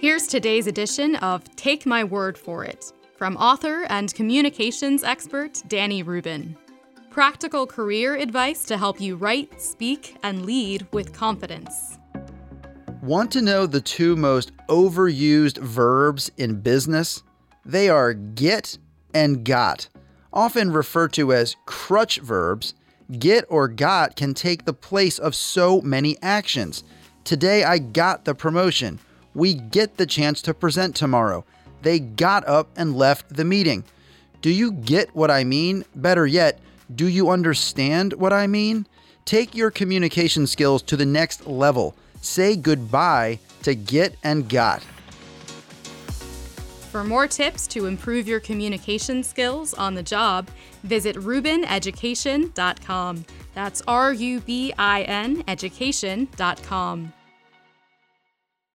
Here's today's edition of Take My Word for It from author and communications expert Danny Rubin. Practical career advice to help you write, speak, and lead with confidence. Want to know the two most overused verbs in business? They are get and got, often referred to as crutch verbs. Get or got can take the place of so many actions. Today I got the promotion. We get the chance to present tomorrow. They got up and left the meeting. Do you get what I mean? Better yet, do you understand what I mean? Take your communication skills to the next level. Say goodbye to get and got. For more tips to improve your communication skills on the job, visit rubineducation.com. That's R U B I N education.com.